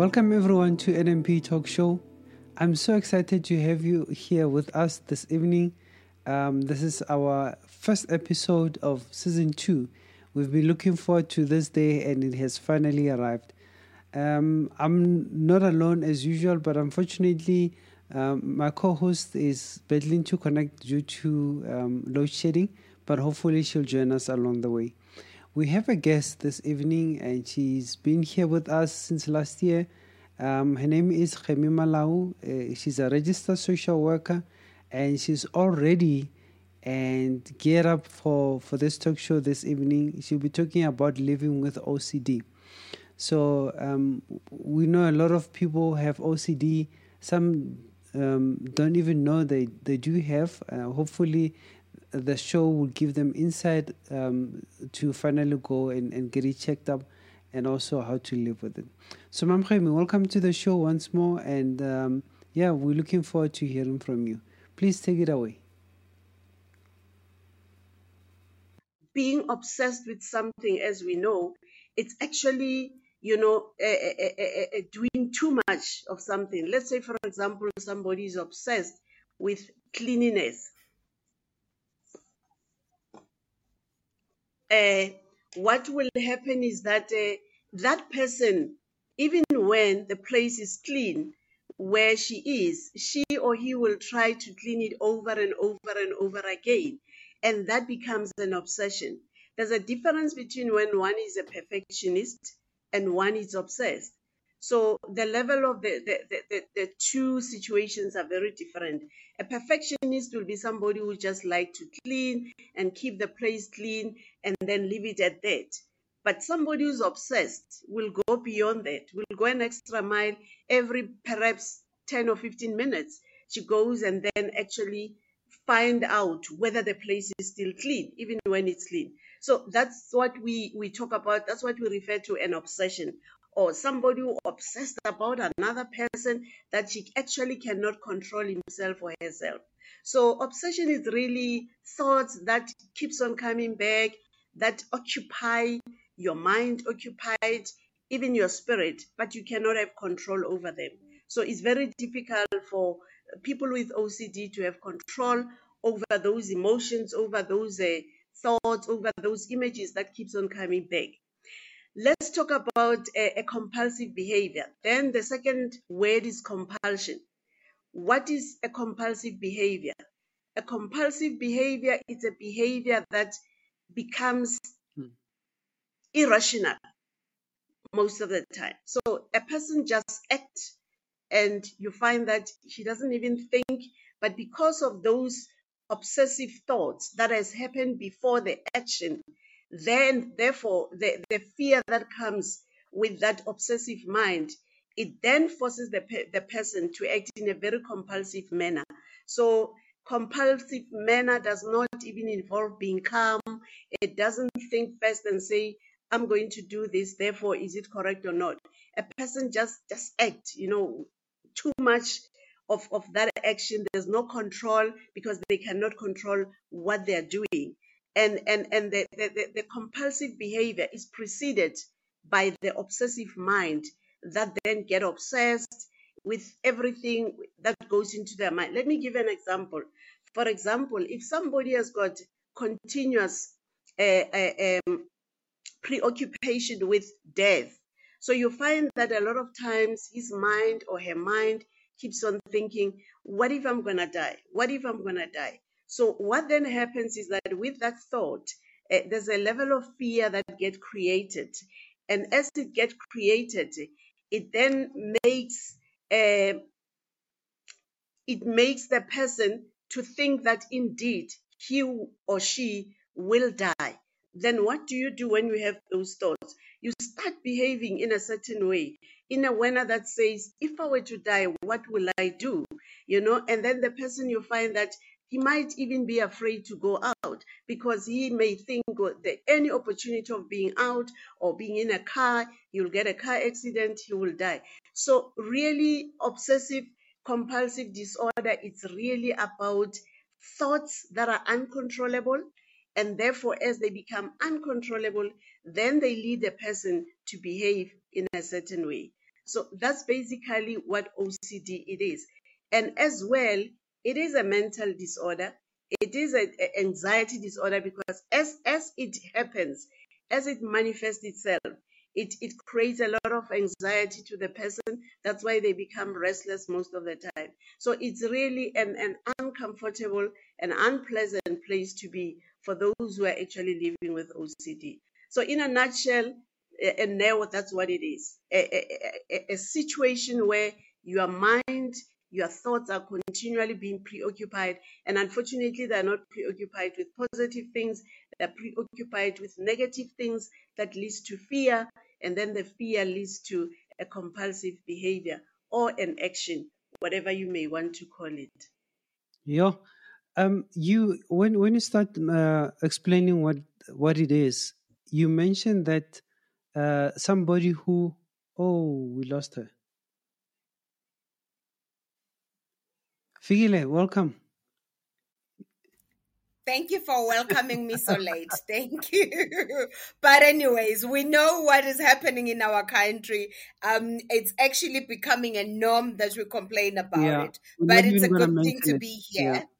Welcome everyone to NMP Talk Show. I'm so excited to have you here with us this evening. Um, this is our first episode of season two. We've been looking forward to this day and it has finally arrived. Um, I'm not alone as usual, but unfortunately, um, my co host is battling to connect due to um, load shedding, but hopefully, she'll join us along the way. We have a guest this evening, and she's been here with us since last year. Um, her name is Gemi Malau. Uh, she's a registered social worker, and she's already and geared up for, for this talk show this evening. She'll be talking about living with OCD. So um, we know a lot of people have OCD. Some um, don't even know they, they do have. Uh, hopefully, the show will give them insight um, to finally go and, and get it checked up and also how to live with it. So, Mam welcome to the show once more. And um, yeah, we're looking forward to hearing from you. Please take it away. Being obsessed with something, as we know, it's actually you know, uh, uh, uh, doing too much of something. Let's say, for example, somebody is obsessed with cleanliness. Uh, what will happen is that uh, that person, even when the place is clean, where she is, she or he will try to clean it over and over and over again. And that becomes an obsession. There's a difference between when one is a perfectionist and one is obsessed. So the level of the, the, the, the, two situations are very different. A perfectionist will be somebody who just like to clean and keep the place clean and then leave it at that. But somebody who's obsessed will go beyond that, will go an extra mile every perhaps 10 or 15 minutes. She goes and then actually find out whether the place is still clean, even when it's clean. So that's what we, we talk about. That's what we refer to an obsession or somebody who obsessed about another person that she actually cannot control himself or herself. So obsession is really thoughts that keeps on coming back, that occupy your mind, occupied even your spirit, but you cannot have control over them. So it's very difficult for people with OCD to have control over those emotions, over those uh, thoughts, over those images that keeps on coming back. Let's talk about a, a compulsive behavior. Then the second word is compulsion. What is a compulsive behavior? A compulsive behavior is a behavior that becomes hmm. irrational most of the time. So a person just acts and you find that he doesn't even think, but because of those obsessive thoughts that has happened before the action, then therefore the, the fear that comes with that obsessive mind it then forces the, the person to act in a very compulsive manner. So compulsive manner does not even involve being calm. It doesn't think first and say i'm going to do this therefore is it correct or not? A person just just act you know too much of, of that action. There's no control because they cannot control what they're doing and and and the, the, the compulsive behavior is preceded by the obsessive mind that then get obsessed with everything that goes into their mind. Let me give an example. For example if somebody has got continuous uh, uh, um, preoccupation with death so you find that a lot of times his mind or her mind keeps on thinking what if i'm gonna die? What if i'm gonna die so what then happens is that with that thought, uh, there's a level of fear that gets created, and as it gets created, it then makes uh, it makes the person to think that indeed he or she will die. Then what do you do when you have those thoughts? You start behaving in a certain way, in a manner that says, if I were to die, what will I do? You know, and then the person you find that he might even be afraid to go out because he may think that any opportunity of being out or being in a car, he'll get a car accident, he will die. So, really, obsessive compulsive disorder, it's really about thoughts that are uncontrollable. And therefore, as they become uncontrollable, then they lead the person to behave in a certain way. So that's basically what OCD it is. And as well, it is a mental disorder. It is an anxiety disorder because as, as it happens, as it manifests itself, it, it creates a lot of anxiety to the person. That's why they become restless most of the time. So it's really an, an uncomfortable and unpleasant place to be for those who are actually living with OCD. So, in a nutshell, and now that's what it is a, a, a situation where your mind your thoughts are continually being preoccupied and unfortunately they're not preoccupied with positive things they're preoccupied with negative things that leads to fear and then the fear leads to a compulsive behavior or an action whatever you may want to call it. Yeah. Um you when when you start uh, explaining what what it is you mentioned that uh somebody who oh we lost her Fikile, welcome. Thank you for welcoming me so late. Thank you. but anyways, we know what is happening in our country. Um, it's actually becoming a norm that we complain about Yeah, it. But it's a good thing to it. be Yeah. here.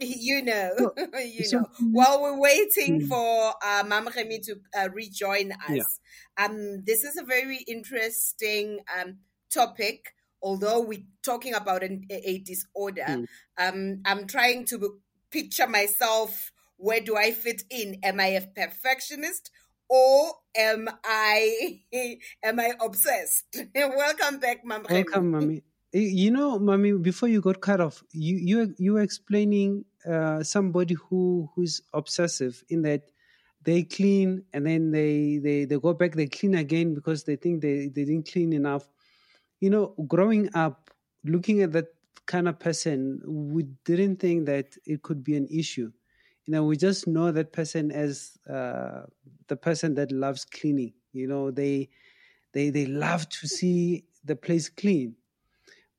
You know, you so know. While we're waiting Mm. for uh, Mam Remy to uh, rejoin Yeah. us, um, this is a very interesting um, topic. Although we're talking about an, a a disorder, Mm. um, I'm trying to picture myself. Where do I fit in? Am I a perfectionist or am I am I obsessed? Welcome back, Mam welcome, mommy. You know, mommy, before you got cut off, you you you were explaining uh, somebody who who's obsessive in that they clean and then they they they go back they clean again because they think they they didn't clean enough. You know, growing up, looking at that kind of person, we didn't think that it could be an issue. You know, we just know that person as uh, the person that loves cleaning. You know, they they they love to see the place clean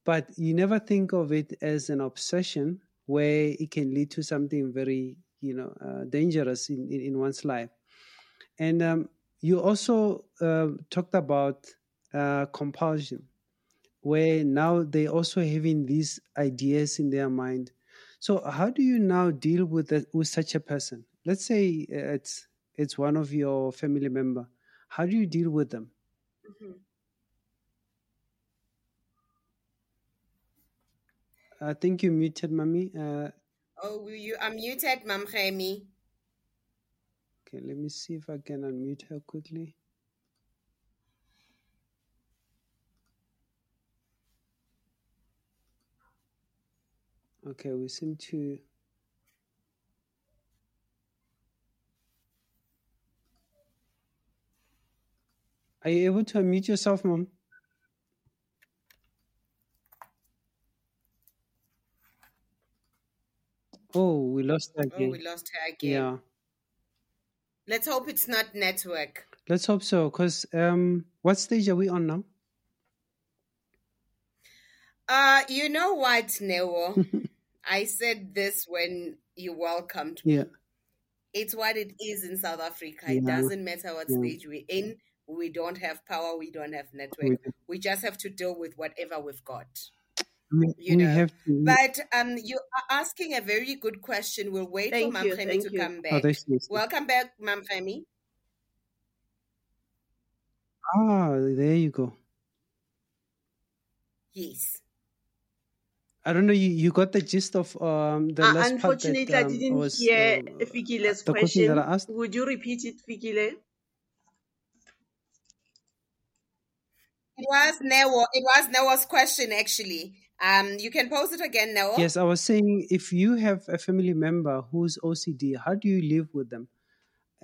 but you never think of it as an obsession where it can lead to something very you know uh, dangerous in, in, in one's life and um, you also uh, talked about uh, compulsion where now they also having these ideas in their mind so how do you now deal with that, with such a person let's say uh, it's it's one of your family member how do you deal with them Mhm. i think you muted mommy uh, Oh, you are muted, Mam Remy. Okay, let me see if I can unmute her quickly. Okay, we seem to. Are you able to unmute yourself, Mom? Oh, we lost her Oh, again. we lost her again. Yeah, Let's hope it's not network. let's hope so. Cause um, what stage are we on now? Uh, you know what, Neo? I said this when you welcomed me. Yeah, It's what it is in South Africa. It doesn't matter what yeah. stage we're in. We don't have power. We don't have network. We just have to deal with whatever we've got. we, You we know. have to. But um, you are asking a very good question. We'll wait for Thank Mam you, Remy thank to you. come Oh, back. she is. Welcome back, Mam Remy. Ah, there you go. Yes. I don't know. You, you got the gist of um the Uh, last part that unfortunately, I um didn't was hear um, Fikile's the question that. I asked. Would you repeat it, Fikile? It was Neo. It was Neo's question actually. Um, you can post it again, Neo. Yes, I was saying if you have a family member who's OCD, how do you live with them?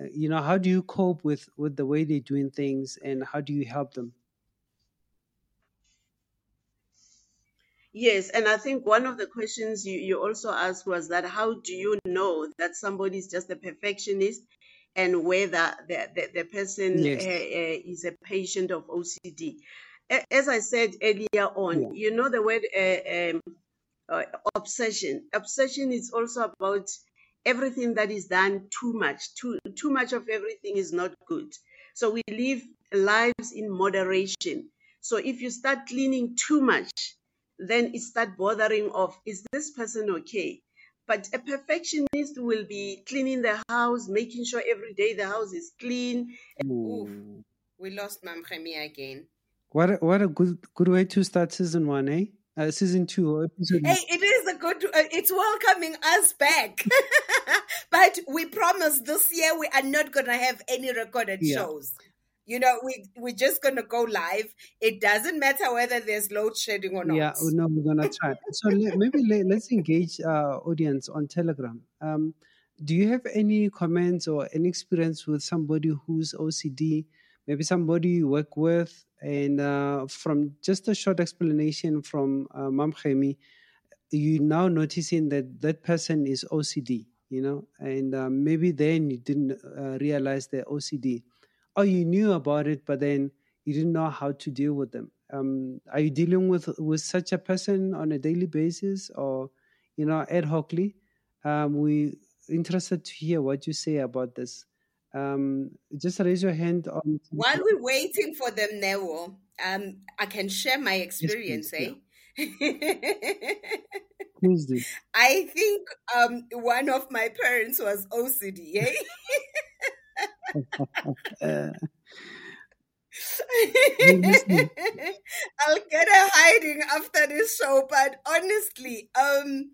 Uh, you know, how do you cope with with the way they're doing things, and how do you help them? Yes, and I think one of the questions you, you also asked was that how do you know that somebody is just a perfectionist and whether the, the, the person uh, Yes. uh, is a patient of OCD? A- As I said earlier on, Yeah. you know the word uh, um, uh, obsession. Obsession is also about everything that is done too much. Too too much of everything is not good. So we live lives in moderation. So if you start cleaning too much, then it start bothering of is this person okay? But a perfectionist will be cleaning the house, making sure every day the house is clean. Oof, we lost Mam Gemi again. What a, what a good good way to start season one, eh? Uh, season two episode. Hey, it is a good. Uh, it's welcoming us back, but we promise this year we are not gonna have any recorded Yeah. shows. You know, we we're just gonna go live. It doesn't matter whether there's load shedding or not. Yeah, oh, no, we're gonna try. So le- maybe le- let's engage our audience on Telegram. Um, do you have any comments or any experience with somebody who's OCD? Maybe somebody you work with, and uh, from just a short explanation from uh, Mam Gemi, you now noticing that that person is OCD. You know, and uh, maybe then you didn't uh, realize they're OCD, or you knew about it, but then you didn't know how to deal with them. Um, are you dealing with with such a person on a daily basis, or you know, ad hocly? Um, we interested to hear what you say about this. Um, just raise your hand on. While we're waiting for them, Neo, um, I can share my Yes, experience. please. eh? Do. I think um, one of my parents was OCD. Eh? I'll get a hiding after this show, but honestly, um,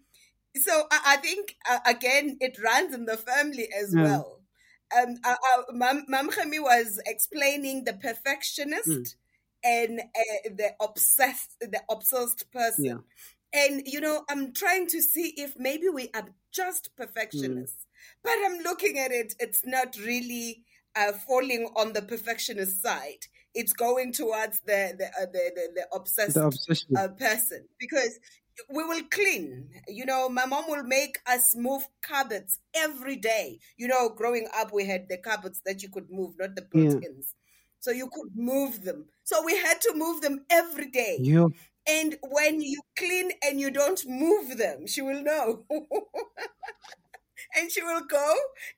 so I, I think uh, again it runs in the family as Yeah. well. Um, uh, uh, Mam, Gemi was explaining the perfectionist Mm. and uh, the obsessed, the obsessed person. yeah. And you know, I'm trying to see if maybe we are just perfectionists, but I'm looking at it. It's not really uh, falling on the perfectionist side. It's going towards the the uh, the, the, the obsessed The uh, person because we will clean. You know, my mom will make us move cupboards every day. You know, growing up, we had the cupboards that you could move, not the Yeah. built-ins. So you could move them. So we had to move them every day. Yo, And when you clean and you don't move them, she will know. and she will go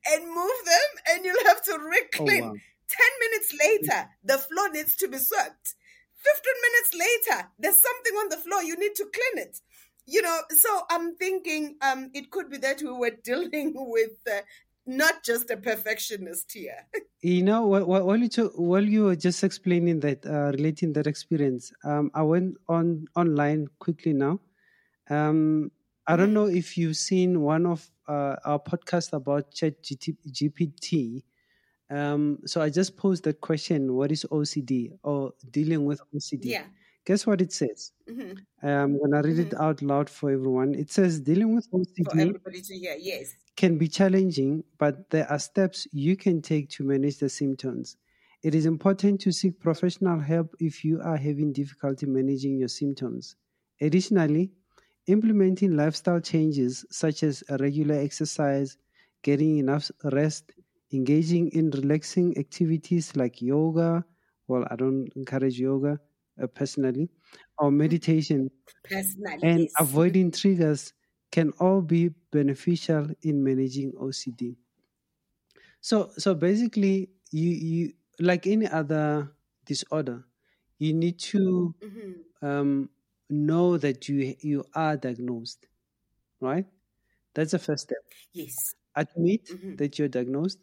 and move them, and you'll have to re oh clean. wow. 10 minutes later, the floor needs to be swept. 15 minutes later, there's something on the floor, you need to clean it. You know, so I'm thinking um, it could be that we were dealing with uh, not just a perfectionist here. You know, wh- wh- while you while you were just explaining that, uh, relating that experience, um, I went on online quickly now. Um, I don't know if you've seen one of uh, our podcasts about Chat GPT. Um, so I just posed that question: What is OCD or dealing with OCD? Yeah. Guess what it says? hmm I'm gonna read it out loud for everyone. It says dealing with For OCD everybody to hear, yes. can be challenging, but there are steps you can take to manage the symptoms. It is important to seek professional help if you are having difficulty managing your symptoms. Additionally, implementing lifestyle changes such as regular exercise, getting enough rest, engaging in relaxing activities like yoga, well, I don't encourage yoga uh, personally, or meditation, Personally, and yes. avoiding triggers can all be beneficial in managing OCD. So so basically you you like any other disorder, you need to Mhm. um, know that you you are diagnosed, right? That's the first step. Yes. Admit Mhm. that you're diagnosed.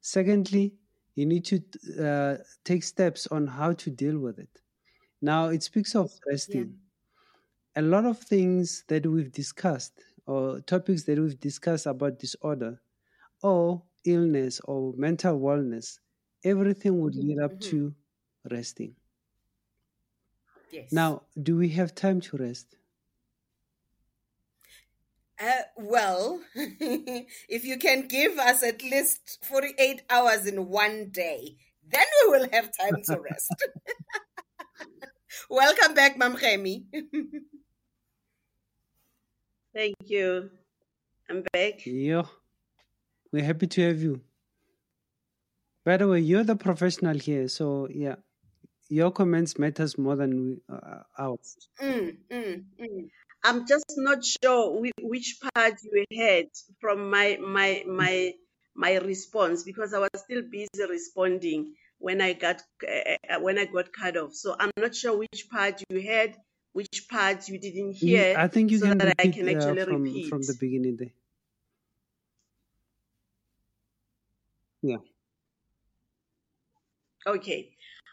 Secondly, you need to uh, take steps on how to deal with it. Now it speaks of resting a lot of things that we've discussed or topics that we've discussed about disorder or illness or mental wellness, everything would lead up Mhm. to resting. Yes. Now, do we have time to rest? Uh, well, if you can give us at least 48 hours in one day, then we will have time to rest. Welcome back, Mam Gemi. Thank you. I'm back. Yeah, we're happy to have you. By the way, you're the professional here, so yeah, your comments matters more than we, uh, ours. Mm, mm, mm. I'm just not sure which part you heard from my my my my response because I was still busy responding when I got uh, when I got cut off. So I'm not sure which part you heard, which part you didn't hear. I think you so can that I repeat can uh, actually from repeat. from the beginning there. Yeah. Okay.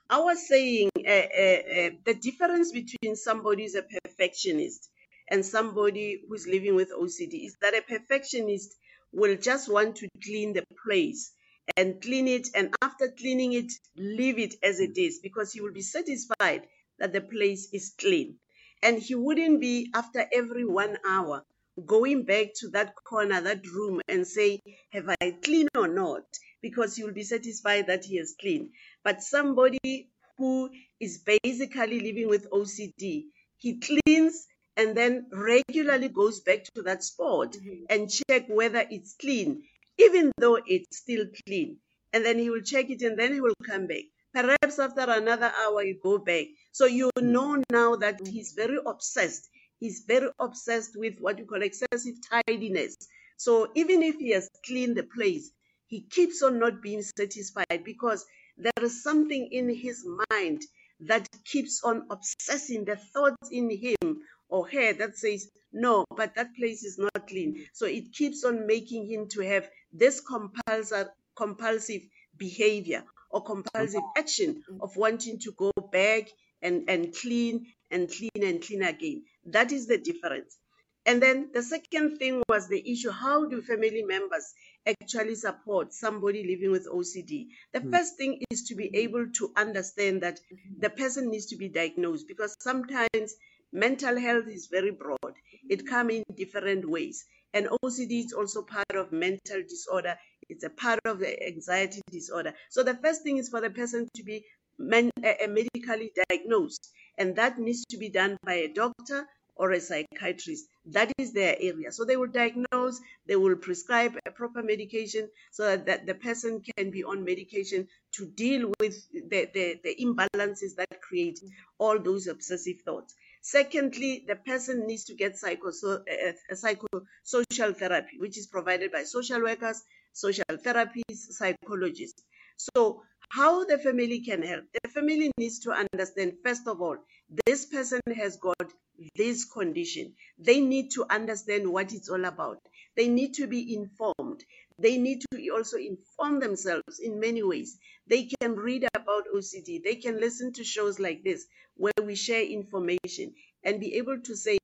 I was saying uh, uh, the difference between somebody who's a perfectionist and somebody who's living with OCD is that a perfectionist will just want to clean the place and clean it, and after cleaning it, leave it as it is because he will be satisfied that the place is clean. And he wouldn't be, after every one hour, going back to that corner, that room, and say, Have I cleaned or not? Because he will be satisfied that he has cleaned. But somebody who is basically living with OCD, he cleans and then regularly goes back to that spot Mhm. and check whether it's clean, even though it's still clean. And then he will check it and then he will come back. Perhaps after another hour, you go back. So you know now that he's very obsessed. He's very obsessed with what you call excessive tidiness. So even if he has cleaned the place, he keeps on not being satisfied because there is something in his mind that keeps on obsessing the thoughts in him or her that says, no, but that place is not clean. So it keeps on making him to have this compulsive, compulsive behavior or compulsive mm-hmm. action of wanting to go back and, and clean and clean and clean again. That is the difference. And then the second thing was the issue how do family members actually support somebody living with OCD? The hmm. first thing is to be able to understand that the person needs to be diagnosed because sometimes mental health is very broad, it hmm. comes in different ways. And OCD is also part of mental disorder, it's a part of the anxiety disorder. So the first thing is for the person to be men, uh, medically diagnosed, and that needs to be done by a doctor or a psychiatrist. That is their area. So they will diagnose, they will prescribe a proper medication so that, the person can be on medication to deal with the, the, the imbalances that create all those obsessive thoughts. Secondly, the person needs to get psycho, so, uh, psychosocial therapy, which is provided by social workers, social therapists, psychologists. So, how the family can help? The family needs to understand, first of all, this person has got this condition. They need to understand what it's all about. They need to be informed. They need to also inform themselves in many ways. They can read about OCD. They can listen to shows like this where we share information and be able to say,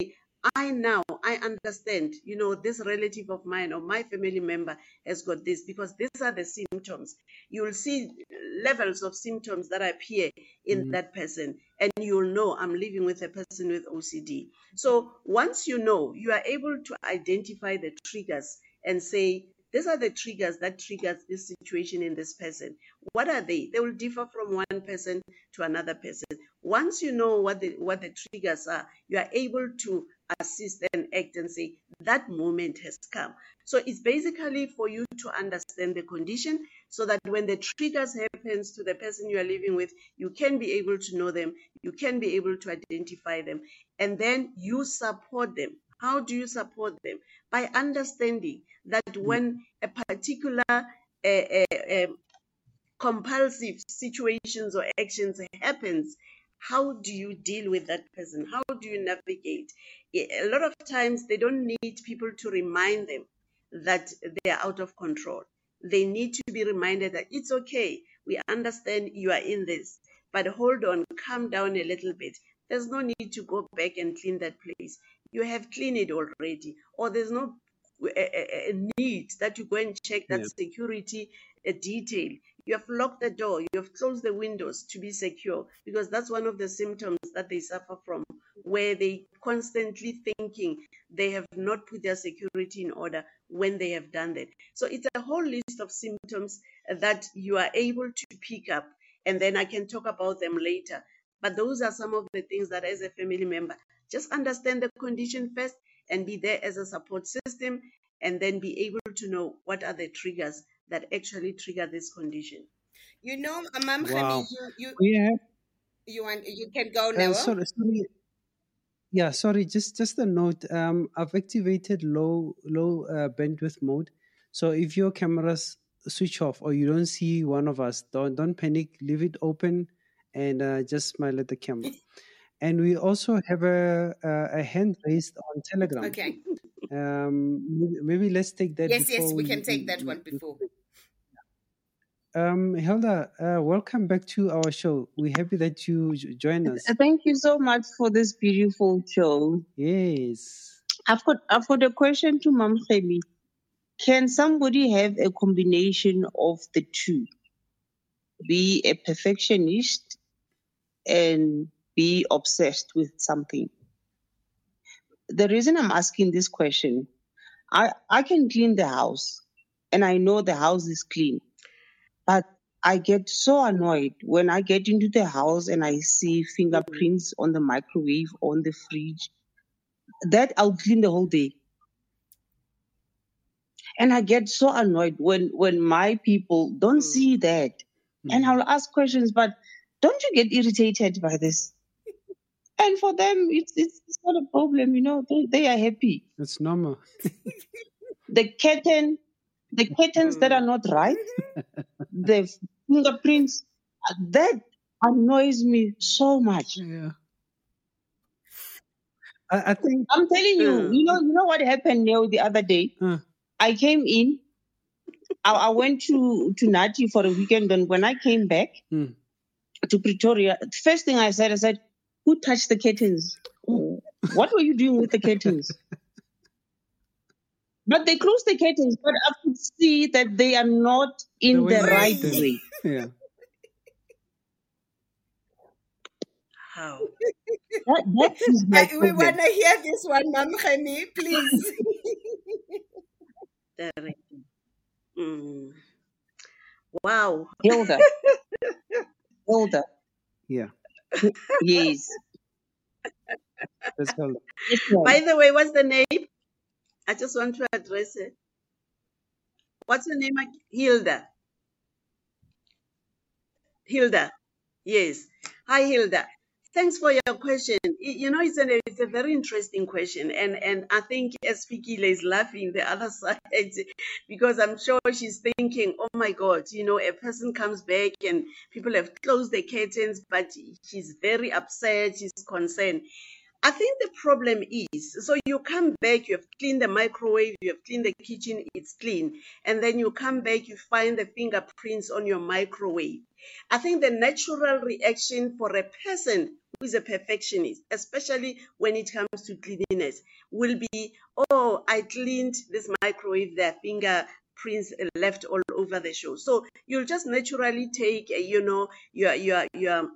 I now I understand, you know, this relative of mine or my family member has got this because these are the symptoms. You will see levels of symptoms that appear in mm-hmm. that person, and you'll know I'm living with a person with OCD. So once you know, you are able to identify the triggers and say, these are the triggers that triggers this situation in this person. What are they? They will differ from one person to another person. Once you know what the what the triggers are, you are able to assist and act and say that moment has come. So it's basically for you to understand the condition so that when the triggers happens to the person you are living with, you can be able to know them, you can be able to identify them, and then you support them. How do you support them? By understanding that when a particular uh, uh, uh, compulsive situations or actions happens, how do you deal with that person? How do you navigate? A lot of times they don't need people to remind them that they are out of control. They need to be reminded that it's okay. We understand you are in this, but hold on, calm down a little bit. There's no need to go back and clean that place. You have cleaned it already, or there's no a, a, a need that you go and check that Yeah. security uh, detail. You have locked the door, you have closed the windows to be secure because that's one of the symptoms that they suffer from, where they constantly thinking they have not put their security in order when they have done that. So it's a whole list of symptoms that you are able to pick up, and then I can talk about them later. But those are some of the things that, as a family member, just understand the condition first and be there as a support system, and then be able to know what are the triggers that actually trigger this condition. You know, Ma'am Wow. Khani, you you We have you want you can go uh, now. sorry, sorry. Yeah, sorry. Just just a note. Um, I've activated low low uh, bandwidth mode. So if your camera's switch off or you don't see one of us, don't don't panic. Leave it open and uh, just smile at the camera. And we also have a a, a hand raised on Telegram. Okay. Um, maybe, maybe let's take that. Yes, yes, before we can take that one before. Um, Hilda, uh, welcome back to our show. We're happy that you j- join us. Thank you so much for this beautiful show. Yes. I've got I've got a question to Mam Gemi. Can somebody have a combination of the two? Be a perfectionist and be obsessed with something. The reason I'm asking this question, I, I can clean the house and I know the house is clean, but I get so annoyed when I get into the house and I see fingerprints on the microwave, on the fridge. That I'll clean the whole day. And I get so annoyed when when my people don't Mm. see that. And Mhm. I'll ask questions, but don't you get irritated by this? And for them, it's it's, it's not a problem, you know. They, they are happy. It's normal. The curtain, the curtains that are not right, the fingerprints, uh, that annoys me so much. Yeah. I, I think. I'm telling you, Mm. you know, you know what happened now the other day. Uh, I came in. I, I went to to Nati for a weekend, and when I came back Mm. to Pretoria, the first thing I said, I said, "Who touched the curtains? What were you doing with the curtains?" But they closed the curtains, but I could see that they are not in The the, right they- way. yeah. How? That, that is my Uh, we want to hear this one, Mam Khani, please. Directly. Mm. Wow. Hilda. Hilda. Yeah. Yes. That's Hilda. Yes, ma'am. By the way, what's the name? I just want to address it. What's the name? Hilda. Hilda. Yes. Hi, Hilda. Thanks for your question. You know, it's a, it's a very interesting question. And, and I think as Fikile is laughing the other side because I'm sure she's thinking, oh my God, you know, a person comes back and people have closed the curtains, but she's very upset, she's concerned. I think the problem is so you come back, you have cleaned the microwave, you have cleaned the kitchen, it's clean, and then you come back, you find the fingerprints on your microwave. I think the natural reaction for a person who is a perfectionist, especially when it comes to cleanliness, will be, oh, I cleaned this microwave, there are fingerprints left all over the show. So you'll just naturally take, uh, you know, your your your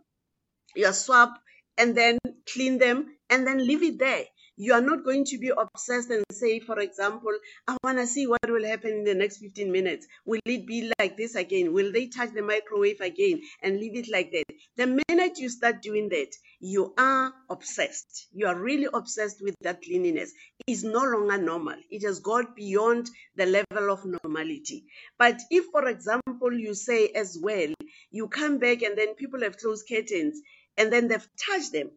your swab and then clean them and then leave it there. You are not going to be obsessed and say, for example, I want to see what will happen in the next 15 minutes. Will it be like this again? Will they touch the microwave again and leave it like that? The minute you start doing that, you are obsessed. You are really obsessed with that cleanliness. It's no longer normal. It has gone beyond the level of normality. But if, for example, you say as well, you come back and then people have closed curtains and then they've touched them,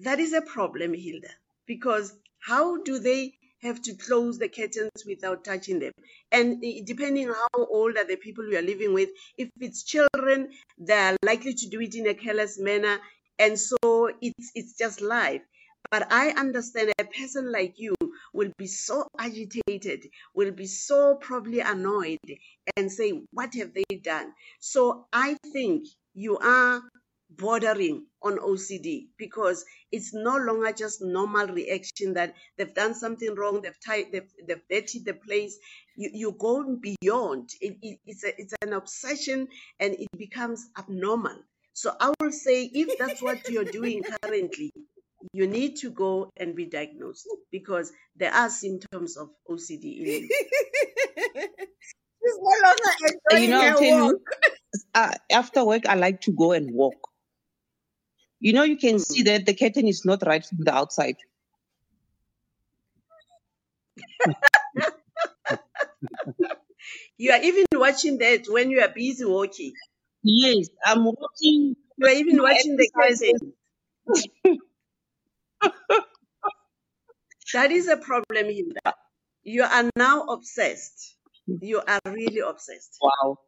that is a problem, Hilda, because how do they have to close the curtains without touching them? And depending how old are the people you are living with, if it's children, they are likely to do it in a careless manner, and so it's it's just life. But I understand a person like you will be so agitated, will be so probably annoyed, and say, What have they done? So I think you are bordering on OCD because it's no longer just normal reaction that they've done something wrong, they've tied, they've, they've dirtied the place. You, you go beyond. It, it, it's, a, it's an obsession and it becomes abnormal. So I will say, if that's what you're doing currently, you need to go and be diagnosed because there are symptoms of OCD in you. She's no longer enjoying you know, her walk. you, uh, after work, I like to go and walk. You know, you can hmm. see that the curtain is not right from the outside. You are even watching that when you are busy walking. Yes, I'm walking. You are even watching the curtain. That is a problem, Hilda. You are now obsessed. You are really obsessed. Wow.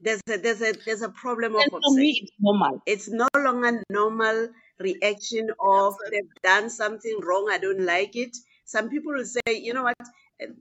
There's a there's a there's a problem of obsession. me, it's normal. It's no longer normal reaction of they've done something wrong. I don't like it. Some people will say, you know what?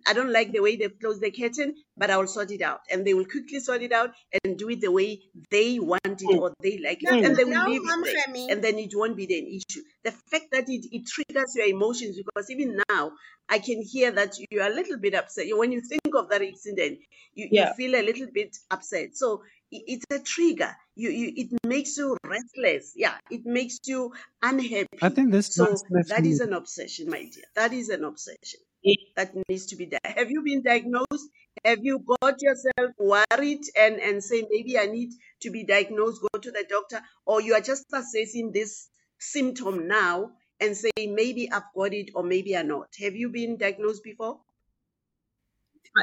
I don't like the way they've closed the curtain, but I will sort it out. And they will quickly sort it out and do it the way they want it Mm. or they like it. Mm. And they will Now, leave it there. And then it won't be an issue. The fact that it, it triggers your emotions, because even now, I can hear that you are a little bit upset. When you think of that incident, you, Yeah. you feel a little bit upset. So it's a trigger. You, you it makes you restless. Yeah, it makes you unhappy. I think this So last left that me- is an obsession, my dear. That is an obsession that needs to be done. Have you been diagnosed? Have you got yourself worried and, and say maybe I need to be diagnosed, go to the doctor, or you are just assessing this symptom now and say maybe I've got it or maybe I'm not? Have you been diagnosed before?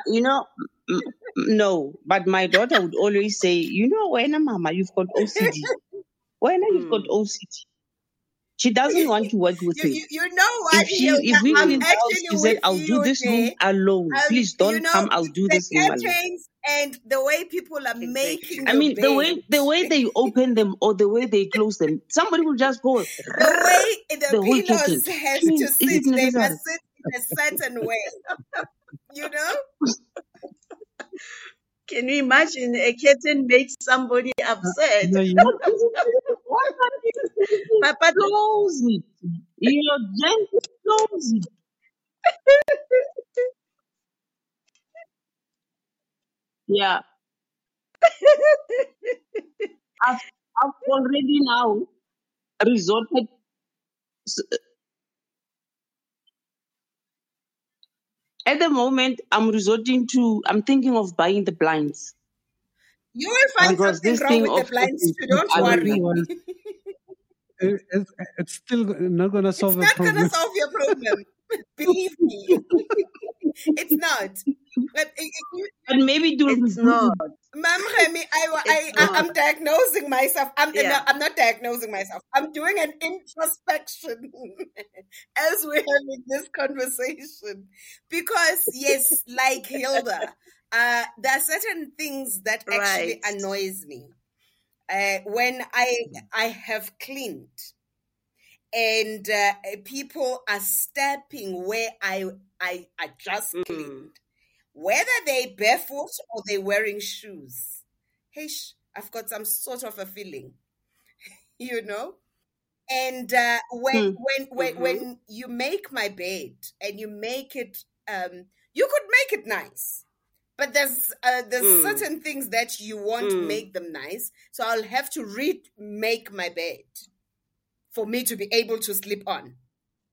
You know, m- m- no, but my daughter would always say, you know, when a mama, you've got OCD. When you've got Hmm. OCD. She doesn't want to work with you, me. you, you know what? If she, Hilda? if we I'm feel down, actually she said, I'll do you this room there. alone. Um, Please don't know, come. I'll do the this room alone. curtains and the way people are Exactly. making I mean, the way the way they open them or the way they close them, somebody will just go. the way the, The whole pillows curtain. have to sit, they necessary? must sit in a certain way. You know? Can you imagine a kitten makes somebody upset? Yeah, you know, What are you But, but Close it. You're just close it. Yeah. I've, I've already now resorted. At the moment, I'm resorting to, I'm thinking of buying the blinds. You will find Because something this wrong with of the blinds cooking too. Don't I worry. know. was- it, it's, it's still not going to solve a not going problem. to solve your problem. Believe me. it's not. But eh, eh, if you, But maybe it will it's not. Ma'am Remy, I, I, I, I'm diagnosing myself. I'm, Yeah. no, I'm not diagnosing myself. I'm doing an introspection as we're having this conversation. Because, yes, like Hilda, uh, there are certain things that actually Right. annoys me. Uh, when I, I have cleaned and uh, people are stepping where I, I, I just Mm. Whether they barefoot or they wearing shoes. Hey, I've got some sort of a feeling, you know. And uh, when Hmm. when when Mhm. when you make my bed and you make it, um, you could make it nice, but there's uh, there's Mm. certain things that you won't Mm. make them nice. So I'll have to remake my bed for me to be able to sleep on,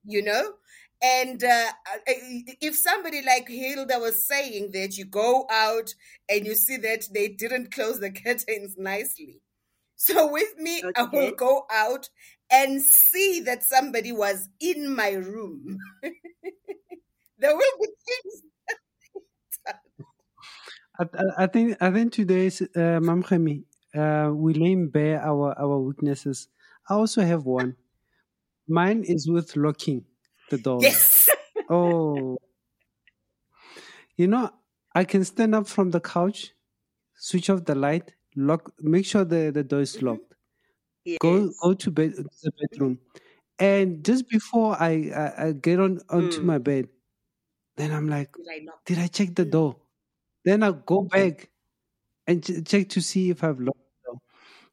you know. And uh, if somebody like Hilda was saying that you go out and you see that they didn't close the curtains nicely. So with me, I will go out and see that somebody was in my room. there will be things. I, I- I think I think today's uh, Mam Gemi, uh, we laying bare our our weaknesses. I also have one. Mine is with locking the doors. Yes. Oh, you know, I can stand up from the couch, switch off the light, lock, make sure the, the door is locked. Go Yes. go to bed to the bedroom, and just before I I, I get on onto Mm. my bed, then I'm like, Did I did I check the door? Then I go back and ch- check to see if I've locked the door.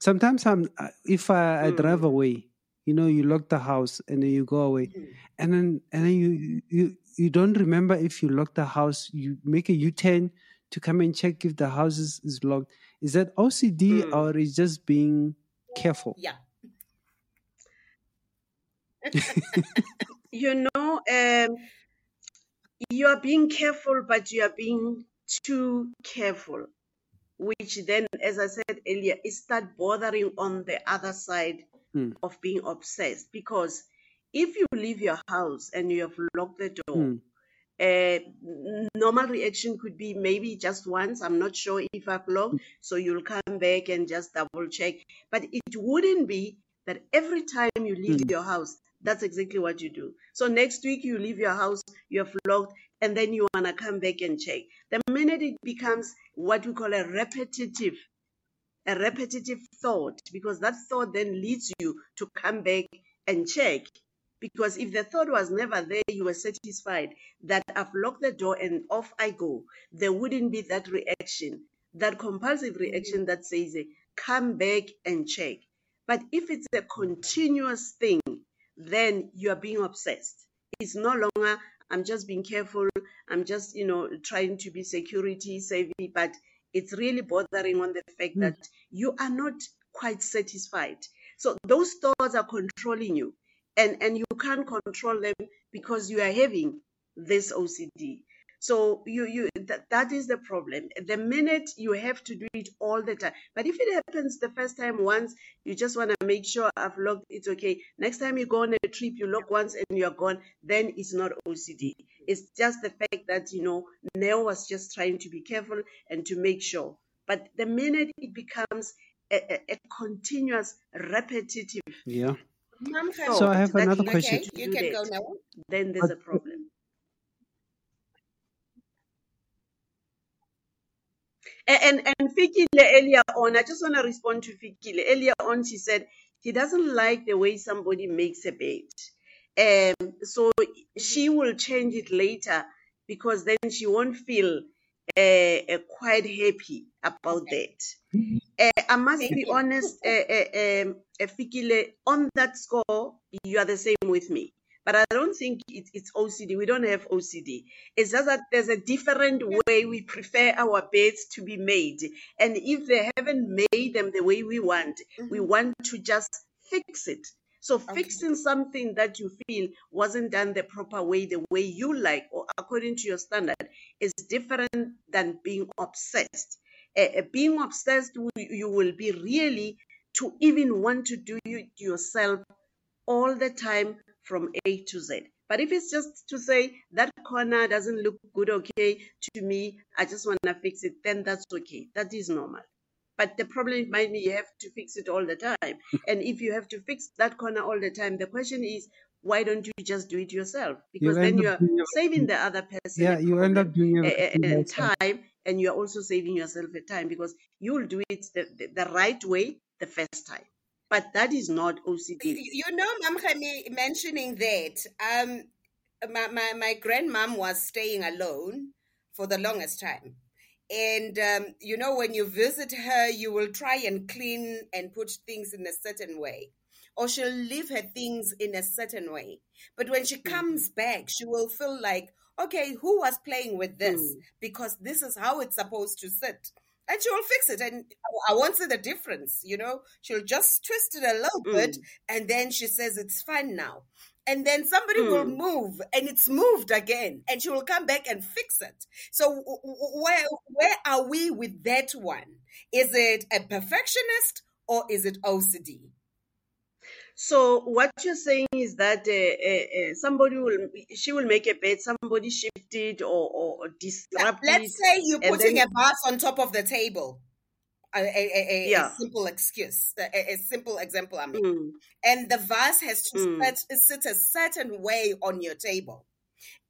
Sometimes I'm uh, if I, I drive Mm. away, you know, you lock the house and then you go away, Mm. and then and then you you you don't remember if you lock the house. You make a U turn to come and check if the house is, is locked. Is that OCD Mm. or is just being careful? Yeah. You know, um, you are being careful, but you are being too careful, which then, as I said earlier, it start bothering on the other side Mm. of being obsessed. Because if you leave your house and you have locked the door, Mm. uh, normal reaction could be maybe just once. I'm not sure if I've logged, so you'll come back and just double check. But it wouldn't be that every time you leave Mm. your house, That's exactly what you do. So next week you leave your house, you have locked, and then you wanna come back and check. The minute it becomes what we call a repetitive, a repetitive thought, because that thought then leads you to come back and check. Because if the thought was never there, you were satisfied that I've locked the door and off I go, there wouldn't be that reaction, that compulsive mm-hmm. reaction that says, come back and check. But if it's a continuous thing, then you are being obsessed. It's no longer, I'm just being careful, I'm just, you know, trying to be security savvy, but it's really bothering on the fact Mm. that you are not quite satisfied. So those thoughts are controlling you and, and you can't control them because you are having this OCD. So you you that, that is the problem. The minute you have to do it all the time. But if it happens the first time once, you just want to make sure I've logged it's okay. Next time you go on a trip, you log once and you're gone, then it's not OCD. It's just the fact that you know Neo was just trying to be careful and to make sure. But the minute it becomes a, a, a continuous repetitive Yeah. Mom, So I have another question. okay, you can that, go now. then there's a problem. And and Fikile earlier on, I just want to respond to Fikile. Earlier on, she said she doesn't like the way somebody makes a bed. Um, so she will change it later because then she won't feel uh, uh, quite happy about that. Uh, I must be honest, uh, uh, um, uh, Fikile, on that score, you are the same with me. But I don't think it, it's OCD. We don't have OCD. It's just that there's a different way we prefer our beds to be made. And if they haven't made them the way we want, we want to just fix it. So Okay. fixing something that you feel wasn't done the proper way, the way you like, or according to your standard, is different than being obsessed. Uh, being obsessed, you you will be really to even want to do it yourself all the time from A to Z. But if it's just to say that corner doesn't look good, okay, to me, I just want to fix it, then that's okay. That is normal. But the problem might be you have to fix it all the time. Hmm. and if you have to fix that corner all the time, the question is, why don't you just do it yourself? Because then you're saving the other person Yeah, you end up doing a- a- a time, and you're also saving yourself a time because you'll do it the, the, the right way the first time. But that is not OCD. You know, Mam Gemi, mentioning that, um, my, my, my grandmom was staying alone for the longest time. And, um, you know, when you visit her, you will try and clean and put things in a certain way. Or she'll leave her things in a certain way. But when she comes back, she will feel like, okay, who was playing with this? Mm. Because this is how it's supposed to sit. And she will fix it. And I won't see the difference, you know. She'll just twist it a little bit Mm. and then she says it's fine now. And then somebody will Mm. move and it's moved again and she will come back and fix it. So where where are we with that one? Is it a perfectionist or is it OCD? So what you're saying is that uh, uh, uh, somebody will, she will make a bed, somebody shifted or, or, or disrupt it. Let's say you're putting then- a vase on top of the table. A, a, a, Yeah. simple excuse, a, simple example. I mean, Mm, and the vase has to Mm. sit, sit a certain way on your table.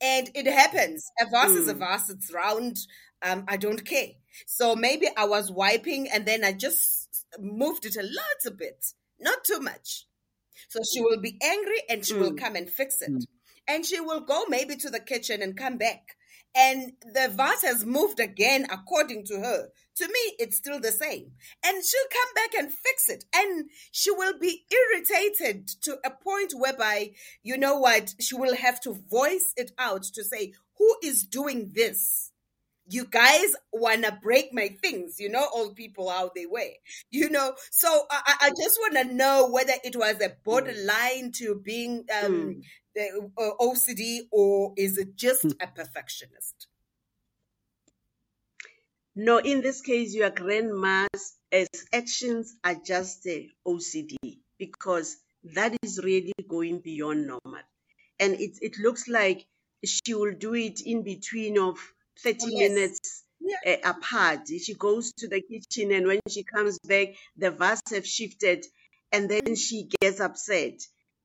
And it happens. A vase is a Mm. vase, it's round. Um, I don't care. So maybe I was wiping and then I just moved it a little bit, not too much. So she will be angry and she will Mm. come and fix it. Mm. And she will go maybe to the kitchen and come back. And the vase has moved again according to her. To me, it's still the same. And she'll come back and fix it. And she will be irritated to a point whereby, you know what, she will have to voice it out to say, Who is doing this? You guys want to break my things, you know, old people how they were, you know. So I, I I just want to know whether it was a borderline to being um, mm. the uh, OCD or is it just a perfectionist? No, in this case, your grandma's actions are just OCD because that is really going beyond normal. And it, it looks like she will do it in between of 30 Oh, yes. minutes Yeah. uh, apart. She goes to the kitchen and when she comes back, the vase have shifted and then she gets upset.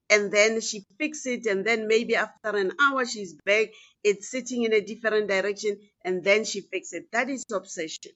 and then she fixes it and then maybe after an hour she's back it's sitting in a different direction and then she fixes it that is obsession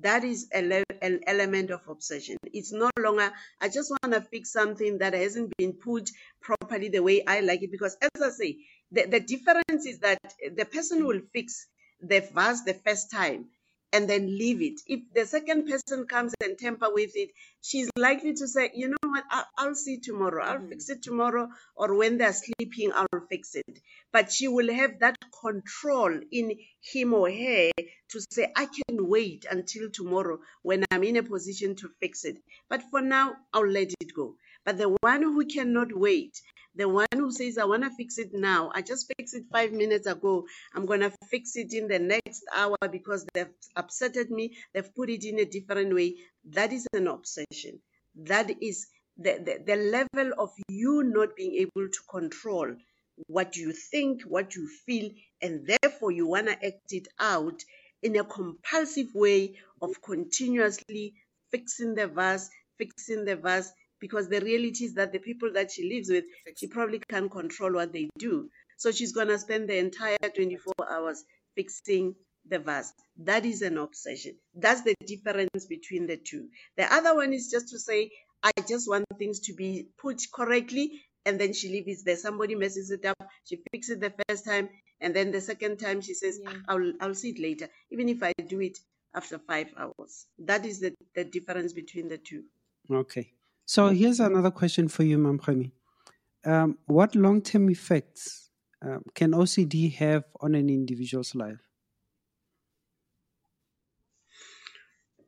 that is a an element of obsession it's no longer i just want to fix something that hasn't been put properly the way i like it because as i say the, the difference is that the person will fix the vase the first time and then leave it. If the second person comes and tamper with it, she's likely to say, you know what, I'll, I'll see tomorrow. I'll mm. fix it tomorrow, or when they're sleeping, I'll fix it. But she will have that control in him or her to say, I can wait until tomorrow when I'm in a position to fix it. But for now, I'll let it go. But the one who cannot wait, the one who says, I want to fix it now, I just fixed it five minutes ago, I'm going to fix it in the next hour because they've upsetted me, they've put it in a different way, that is an obsession. That is the, the, the level of you not being able to control what you think, what you feel, and therefore you want to act it out in a compulsive way of continuously fixing the vase, fixing the vase, because the reality is that the people that she lives with, she probably can't control what they do. So she's going to spend the entire 24 hours fixing the vase. That is an obsession. That's the difference between the two. The other one is just to say, I just want things to be put correctly, and then she leaves there. Somebody messes it up. She fixes it the first time, and then the second time she says, yeah. I'll, I'll see it later, even if I do it after five hours. That is the, the difference between the two. Okay. So here's another question for you, Mam um, what long-term effects um, can OCD have on an individual's life?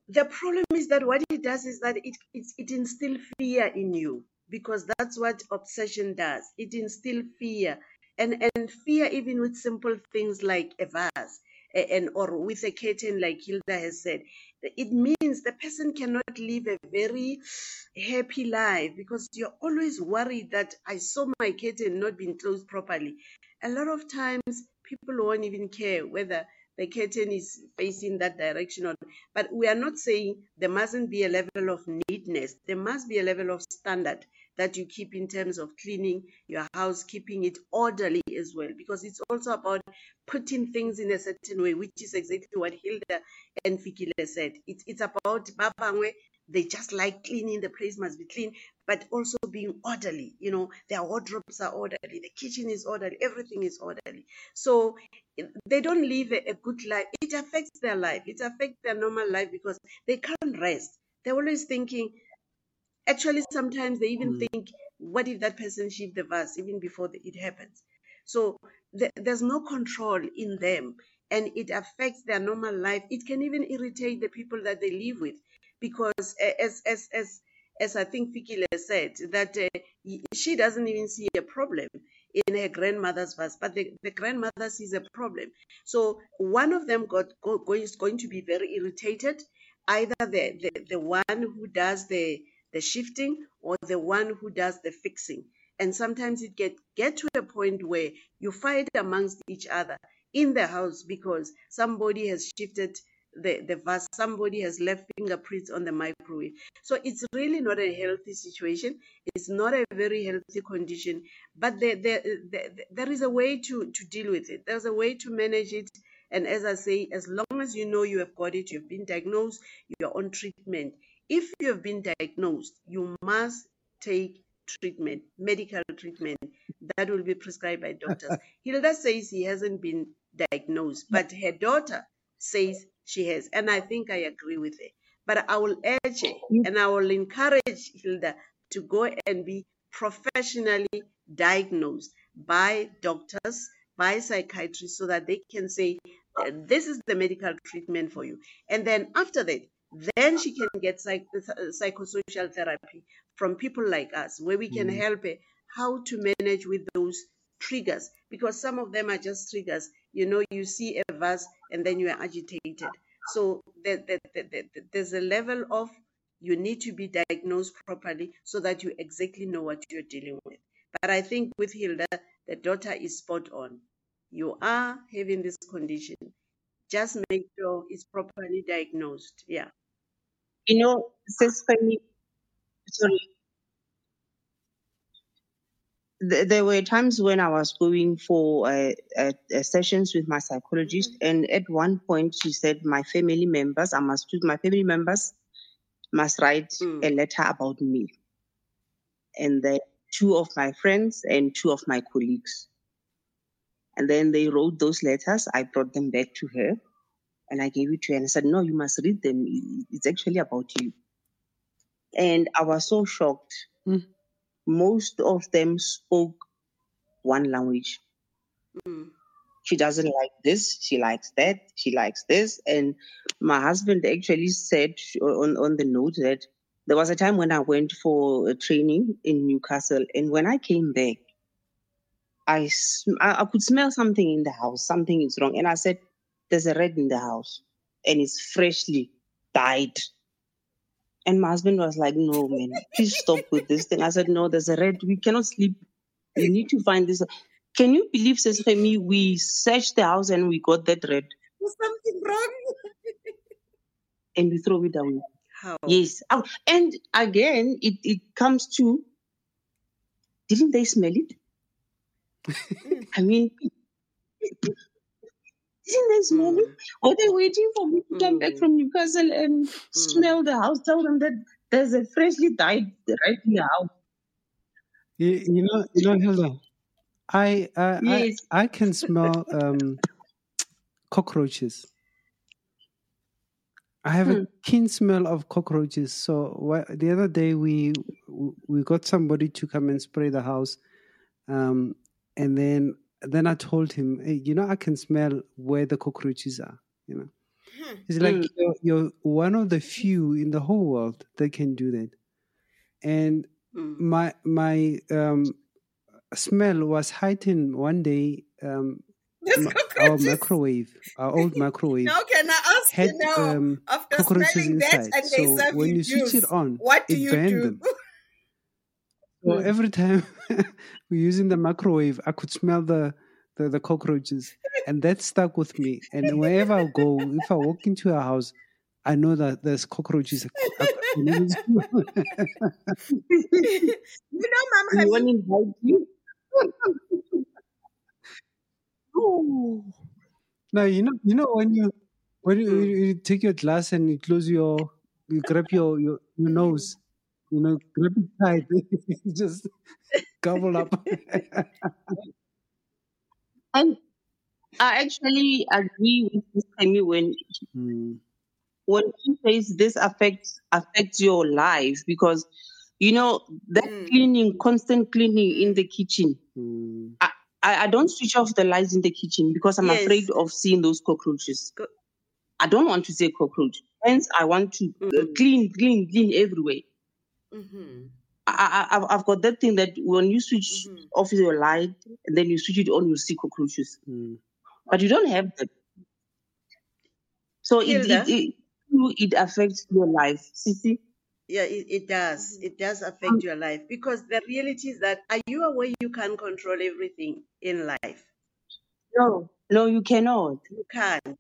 The problem is that what it does is that it, it, it instills fear in you because that's what obsession does. It instills fear and, and fear even with simple things like a vase and or with a curtain like Hilda has said it means the person cannot live a very happy life because you're always worried that I saw my curtain not being closed properly. A lot of times people won't even care whether the curtain is facing that direction or but we are not saying there mustn't be a level of neatness. There must be a level of standard that you keep in terms of cleaning your house, keeping it orderly as well, because it's also about putting things in a certain way, which is exactly what Hilda and Fikile said. It's, it's about Babangwe, they just like cleaning, the place must be clean, but also being orderly. You know, their wardrobes are orderly, the kitchen is orderly, everything is orderly. So they don't live a, a good life. It affects their life, it affects their normal life because they can't rest. They're always thinking, Actually, sometimes they even mm. think, what if that person shift the vase even before the, it happens? So th- there's no control in them and it affects their normal life. It can even irritate the people that they live with because as, as, as, as I think Fikile said, that uh, she doesn't even see a problem in her grandmother's vase, but the, the grandmother sees a problem. So one of them got go, go, is going to be very irritated, either the, the, the one who does the the shifting or the one who does the fixing. And sometimes it get get to a point where you fight amongst each other in the house because somebody has shifted the, the vase, somebody has left fingerprints on the microwave. So it's really not a healthy situation. It's not a very healthy condition, but there, there, there, there is a way to, to deal with it. There's a way to manage it. And as I say, as long as you know you have got it, you've been diagnosed, you're on treatment, if you have been diagnosed, you must take treatment, medical treatment that will be prescribed by doctors. Hilda says he hasn't been diagnosed, but her daughter says she has. And I think I agree with her. But I will urge her and I will encourage Hilda to go and be professionally diagnosed by doctors, by psychiatrists, so that they can say, this is the medical treatment for you. And then after that, then she can get psych- psychosocial therapy from people like us, where we can mm. help her how to manage with those triggers, because some of them are just triggers. You know, you see a vase and then you are agitated. So the, the, the, there's a level of you need to be diagnosed properly so that you exactly know what you're dealing with. But I think with Hilda, the daughter is spot on. You are having this condition. Just make sure it's properly diagnosed. Yeah. You know, Sis Femi, sorry. there were times when I was going for uh, uh, uh, sessions with my psychologist, and at one point she said, "My family members, I must my family members must write Mm. a letter about me." And then two of my friends and two of my colleagues, and then they wrote those letters. I brought them back to her, and I gave it to her and I said, "No, you must read them. It's actually about you." And I was so shocked. Mm. Most of them spoke one language Mm. she doesn't like this, she likes that, she likes this. And my husband actually said on, on the note that there was a time when I went for a training in Newcastle, and when I came back, I I could smell something in the house, something is wrong. And I said, There's a rat in the house, and it's freshly dyed. And my husband was like, No, man, please stop with this thing. I said, No, there's a rat. We cannot sleep. We need to find this. Can you believe, says Femi, we searched the house and we got that red There's something wrong. and we throw it away. How? Yes. Oh, and again, it, it comes to didn't they smell it? I mean, didn't they smell it? Mm. Were they waiting for me to come back Mm. from Newcastle and smell the house? Tell them that there's a freshly dyed right in the house. You, you know, you know, Hilda, I, I, Yes. I, I can smell um, cockroaches. I have Hmm. a keen smell of cockroaches. So wha- the other day we we got somebody to come and spray the house, um, and then then I told him, hey, you know, I can smell where the cockroaches are. You know, it's like Mm. you're, you're one of the few in the whole world that can do that, and Mm. my my um, smell was heightened one day. Um, There's our microwave, our old microwave, Now, can I ask had you now, um, after cockroaches smelling that inside. and they So serve when you you switch it on, what do it you burned do? them. So Mm. every time we're using the microwave, I could smell the, the the cockroaches, and that stuck with me. And wherever I go, if I walk into a house, I know that there's cockroaches. You know, Mom We Gemi, won't invite you. Oh. Now you know you know when you when you, Mm. you, you take your glass and you close your you grab your your, your nose, you know, grab it tight, you just gobble up. And I actually agree with this Femi when Hmm. when he says this affects affects your life because you know that Mm. cleaning, constant cleaning in the kitchen. Hmm. I, I don't switch off the lights in the kitchen because I'm Yes. afraid of seeing those cockroaches. Go- I don't want to see cockroach. Hence, I want to Mm. clean, clean, clean everywhere. hmm I, I, I've- I've got that thing that when you switch Mhm. off your light and then you switch it on, you see cockroaches. Hmm. But you don't have that. So it, Hilda? it, it, it affects your life. Sissy? Yeah, it, it does. Mm-hmm. It does affect your life because the reality is that are you aware you can't control everything in life? No. No, you cannot. You can't.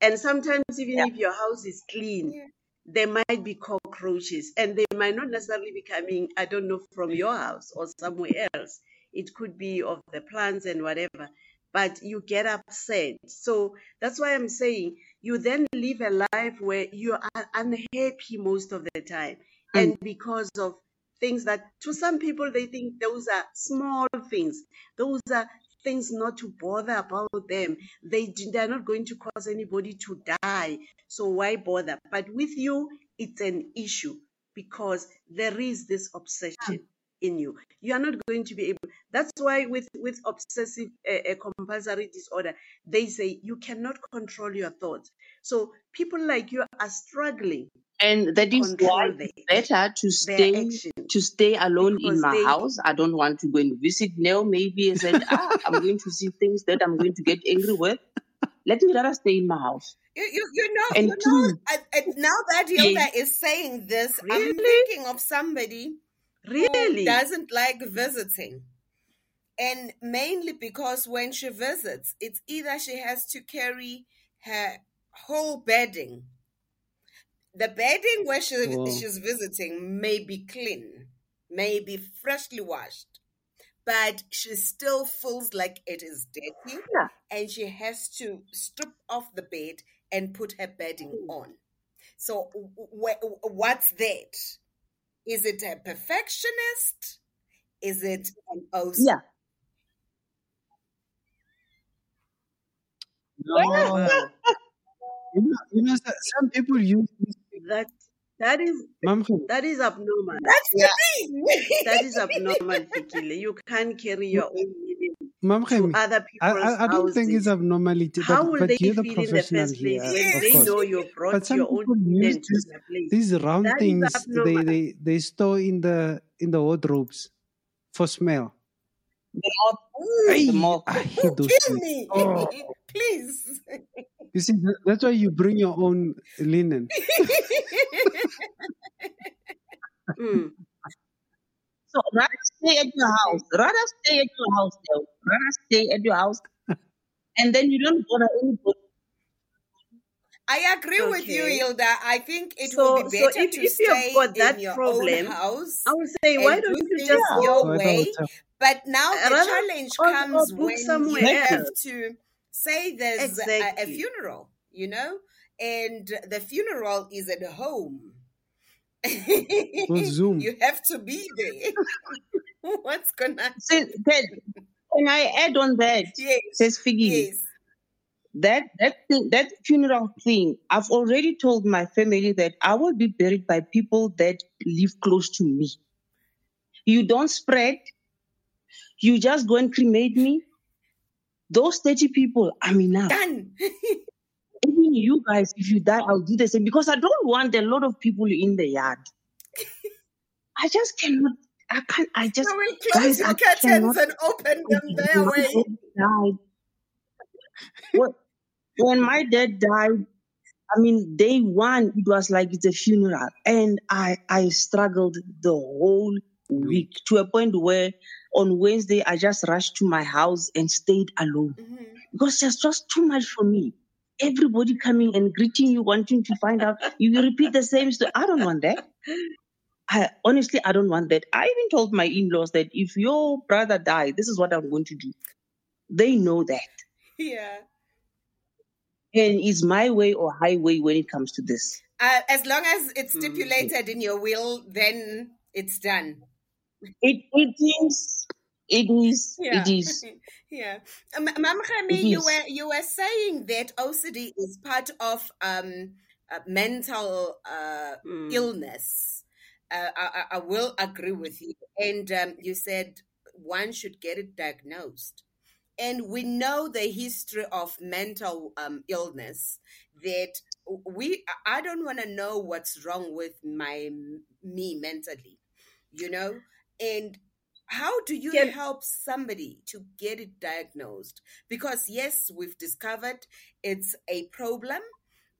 And sometimes, even Yeah. if your house is clean, Yeah. There might be cockroaches and they might not necessarily be coming, I don't know, from your house or somewhere else. It could be of the plants and whatever, but you get upset. So that's why I'm saying you then live a life where you are unhappy most of the time. Mm. And because of things that to some people they think those are small things, those are things not to bother about them. They they're not going to cause anybody to die. So why bother? But with you, it's an issue because there is this obsession in you. You are not going to be able. That's why with with obsessive uh, uh, compulsory disorder, they say you cannot control your thoughts. So people like you are struggling And that is why it's better to stay to stay alone in my they house. I don't want to go and visit Nell. Maybe I said, ah, I'm going to see things that I'm going to get angry with. Let me rather stay in my house You, you, you know, and you know. I, I, now that Hilda is saying this, I'm thinking of somebody who really. doesn't like visiting. And mainly because when she visits, it's either she has to carry her whole bedding. The bedding where she, Wow. she's visiting may be clean, may be freshly washed. but she still feels like it is dirty Yeah. and she has to strip off the bed and put her bedding mm. on. So, w- w- what's that? Is it a perfectionist? Is it an OCD? Yeah. No, Wow. you know, you know, some people use this. That that is that is abnormal. That's Yeah. the thing. That is abnormal, Fikile. You can't carry your own meaning Ma'am to other I, people's I, I don't think it's houses. abnormality, How but will but they you're the feel in the professional first place here, when of they course. know you But some your own people use to this, place? these round That is things they, they they store in the in the wardrobes for smell. The moth, the Hey, moth. I hate those kill things. me. Oh, Please. you see, that's why you bring your own linen. Mm. So rather stay at your house. Rather stay at your house, though. Rather stay at your house, and then you don't bother anybody. I agree with you, Okay. Hilda. I think it will So be so better if to if you've stay got in that your own problem, house I would say, why and do don't you things just Yeah. your go way. But now the rather challenge or, or comes book when you somewhere Exactly. have to say there's a, a funeral, you know, and the funeral is at home. Or Zoom. you have to be there. What's gonna? See, can, can I add on that? Yes, Says Figgy. yes. That that thing, that funeral thing. I've already told my family that I will be buried by people that live close to me. You don't spread. You just go and cremate me. Those 30 people, I'm enough. Done. Even you guys, if you die, I'll do the same because I don't want a lot of people in the yard. I just cannot. I can't. I just So we'll close guys. your curtains and open them their way. died, when when my dad died, I mean, day one, it was like it's a funeral, and I I struggled the whole week to a point where on Wednesday I just rushed to my house and stayed alone Mhm. because it's just too much for me. Everybody coming and greeting you, wanting to find out. You repeat the same story. I don't want that. I honestly, I don't want that. I even told my in-laws that if your brother died, this is what I'm going to do. They know that, Yeah. and it's my way or highway when it comes to this. Uh, as long as it's Mm. stipulated in your will, then it's done. It it is, it is, Yeah. it is, yeah. Um, Mam Gemi, it you were you were saying that OCD is part of um uh, mental uh, Mm. illness. Uh, I, I I will agree with you. And um, you said one should get it diagnosed. And we know the history of mental um, illness that we, I don't want to know what's wrong with my, me mentally, you know? And how do you Can help somebody to get it diagnosed? Because yes, we've discovered it's a problem,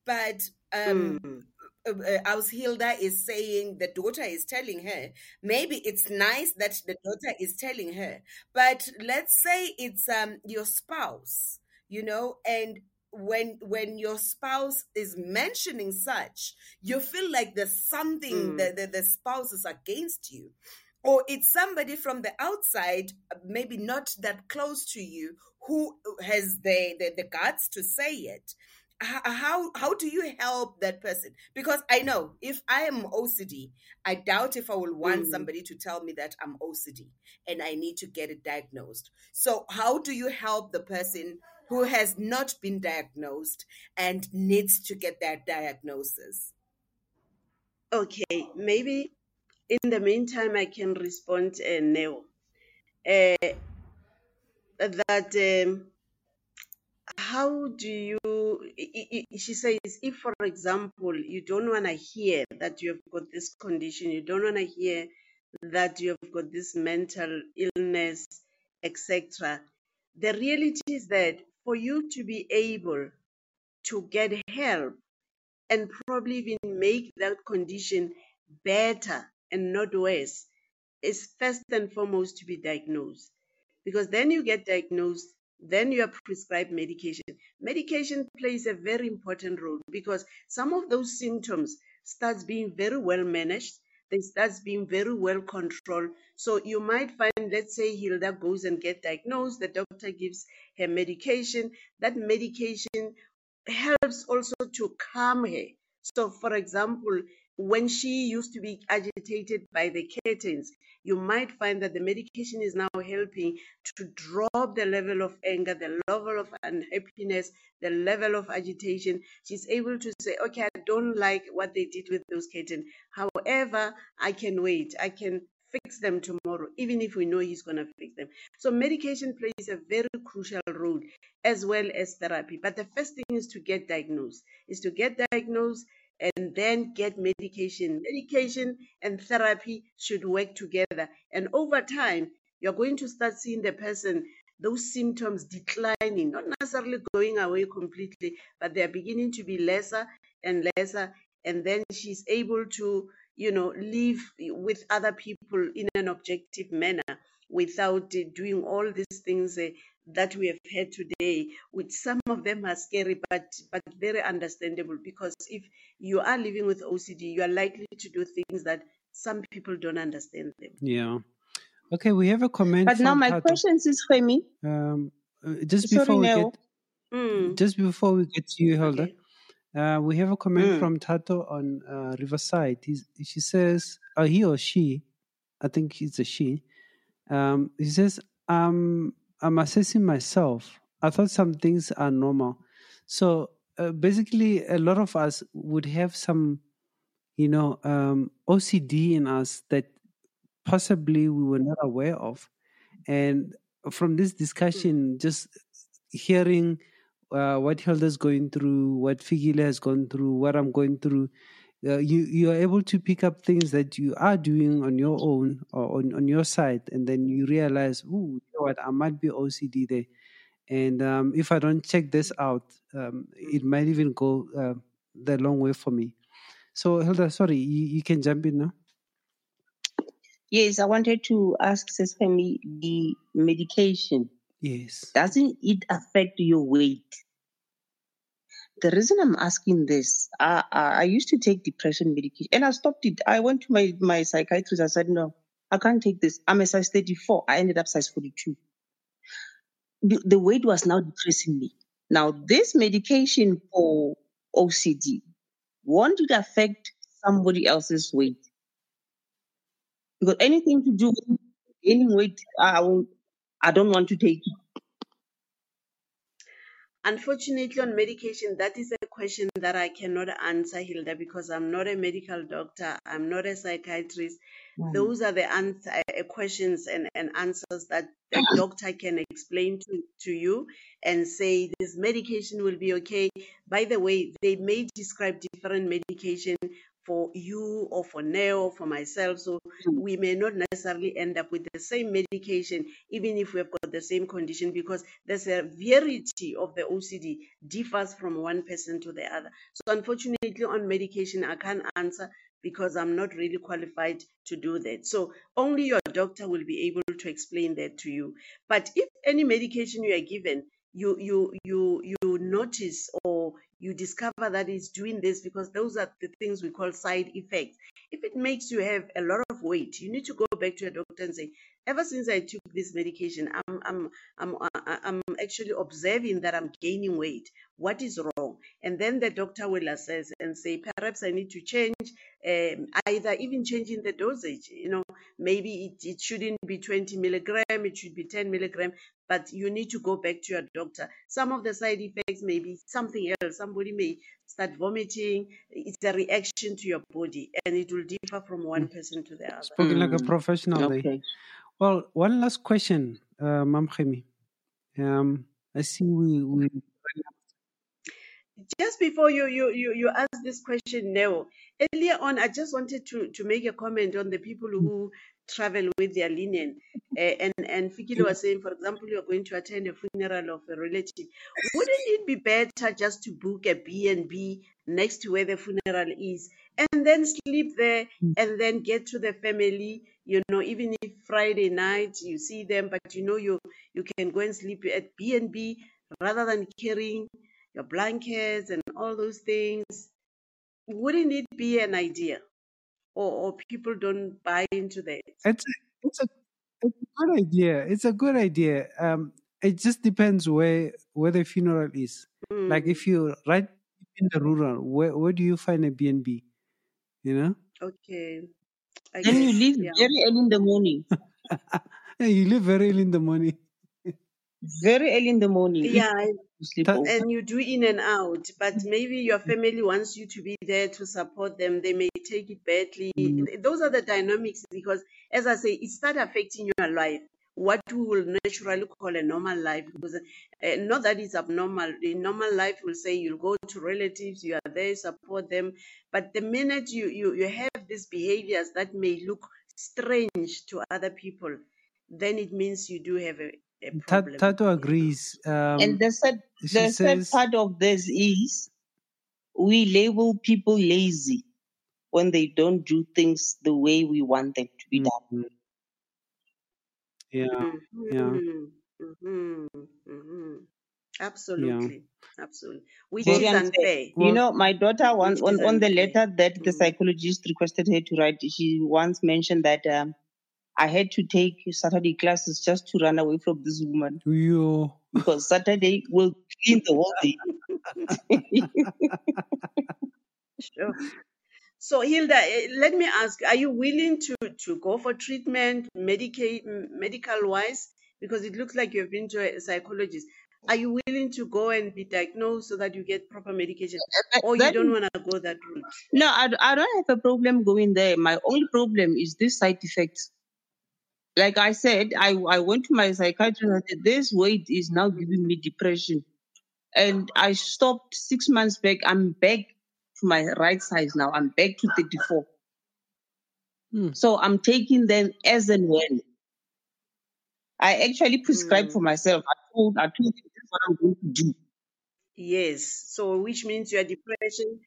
but um, mm. uh, as Hilda is saying, the daughter is telling her, maybe it's nice that the daughter is telling her, but let's say it's um your spouse, you know, and when when your spouse is mentioning such, you feel like there's something Mm. that the, the spouse is against you. Or it's somebody from the outside, maybe not that close to you, who has the, the, the guts to say it. How how do you help that person? Because i know if i am ocd i doubt if i will want Mm. somebody to tell me that i'm ocd and i need to get it diagnosed. So how do you help the person who has not been diagnosed and needs to get that diagnosis? Okay, maybe in the meantime I can respond, uh, Neo. Uh, that um, how do you? She says, if for example you don't want to hear that you have got this condition, you don't want to hear that you have got this mental illness, etc. The reality is that for you to be able to get help and probably even make that condition better and not worse is first and foremost to be diagnosed. Because then you get diagnosed, then you are prescribed medication. Medication plays a very important role because some of those symptoms starts being very well managed. they starts being very well controlled. So you might find, let's say Hilda goes and get diagnosed, the doctor gives her medication. That medication helps also to calm her. So, for example, when she used to be agitated by the curtains, you might find that the medication is now helping to drop the level of anger, the level of unhappiness, the level of agitation. She's able to say, okay, I don't like what they did with those curtains. However, I can wait. I can fix them tomorrow, even if we know he's going to fix them. So medication plays a very crucial role as well as therapy. But the first thing is to get diagnosed, is to get diagnosed and then get medication. Medication and therapy should work together. And over time, you're going to start seeing the person, those symptoms declining, not necessarily going away completely, but they're beginning to be lesser and lesser. And then she's able to, you know, live with other people in an objective manner without doing all these things uh, that we have heard today, which some of them are scary, but but very understandable. Because if you are living with OCD, you are likely to do things that some people don't understand them. Yeah. Okay, we have a comment. But now my Tato. question is Femi. Um, uh, just Sorry, before we Neo. get Mm, just before we get to you, Hilda, okay. uh, we have a comment Mm. from Tato on uh, Riverside. He's, she says, uh, he or she, I think it's a she. Um, he says, um, I'm assessing myself. I thought some things are normal. So uh, basically, a lot of us would have some, you know, um, OCD in us that possibly we were not aware of. And from this discussion, just hearing uh, what Hilda's going through, what Fikile has gone through, what I'm going through, uh, you you are able to pick up things that you are doing on your own or on, on your side, and then you realize, oh, you know what, I might be OCD there, and um, if I don't check this out, um, it might even go uh, the long way for me. So Hilda, sorry, you, you can jump in now. Yes, I wanted to ask Femi the medication. Yes. Doesn't it affect your weight? The reason I'm asking this, I, I, I used to take depression medication and I stopped it. I went to my, my psychiatrist. I said, no, I can't take this. I'm a size 34. I ended up size 42. The, the weight was now depressing me. Now, this medication for OCD, won't it affect somebody else's weight? Because anything to do with gaining weight, I, I don't want to take it. Unfortunately, on medication, that is a question that I cannot answer, Hilda, because I'm not a medical doctor. I'm not a psychiatrist. Those are the answer, uh, questions and, and answers that the doctor can explain to, to you and say this medication will be okay. By the way, they may describe different medication for you or for Neo or for myself. So hmm. we may not necessarily end up with the same medication, even if we've got the same condition, because the severity of the OCD differs from one person to the other. So unfortunately, on medication, I can't answer because I'm not really qualified to do that. So only your doctor will be able to explain that to you. But if any medication you are given, you you you you notice or you discover that it's doing this because those are the things we call side effects. If it makes you have a lot of weight, you need to go back to your doctor and say, ever since I took this medication, I'm I'm I'm uh, uh, I'm actually observing that I'm gaining weight. What is wrong? And then the doctor will assess and say, perhaps I need to change, um, either even changing the dosage. You know, maybe it, it shouldn't be 20 milligram, it should be 10 milligram. But you need to go back to your doctor. Some of the side effects may be something else. Somebody may start vomiting. It's a reaction to your body, and it will differ from one person to the other. Spoken like a Mm, professional there. Okay. Well, one last question, uh, Mam Gemi. Um, I see we, we just before you you you, you ask this question now earlier on i just wanted to to make a comment on the people who travel with their linen. Uh, and and Fikile was saying for example you're going to attend a funeral of a relative. Wouldn't it be better just to book a b&b next to where the funeral is and then sleep there and then get to the family? You know even if friday night you see them but you know you you can go and sleep at b&b rather than carrying your blankets and all those things. Wouldn't it be an idea? or, or people don't buy into that? It's a, it's a it's a good idea. It's a good idea. Um, it just depends where where the funeral is. Like Mm, if you right in the rural, where where do you find a B and B? You know, okay, I Then you leave yeah. very early in the morning. You leave very early in the morning. Very early in the morning. If Yeah, you sleep That- over. and you do in and out, but maybe your family wants you to be there to support them. They may take it badly. Mm. Those are the dynamics because, as I say, it start affecting your life. What we will naturally call a normal life, because uh, not that it's abnormal. In normal life, will say you'll go to relatives, you are there, support them. But the minute you you you have these behaviors that may look strange to other people, then it means you do have a, problem. Tato agrees. Um, and the sad, she the sad says, part of this is we label people lazy when they don't do things the way we want them to be done. Mhm. yeah, yeah. Mhm, mhm, mhm. Absolutely, absolutely. Which Very is unfair. unfair. You know, my daughter once on, on the letter that the Mm. psychologist requested her to write, she once mentioned that um, I had to take Saturday classes just to run away from this woman You. because Saturday will clean the whole day. Sure. So, Hilda, eh, let me ask: Are you willing to to go for treatment, medicate, medical wise? Because it looks like you've been to a psychologist. Are you willing to go and be diagnosed so that you get proper medication, or you don't want to go that route? no, I, I don't have a problem going there. My only problem is this side effects. Like I said, I, I went to my psychiatrist and said, this weight is now giving me depression. And I stopped six months back. I'm back to my right size now. I'm back to 34. Hmm. So I'm taking them as and when. I actually prescribed Mm. for myself. I told, I told them this what I'm going to do. Yes. So, which means your depression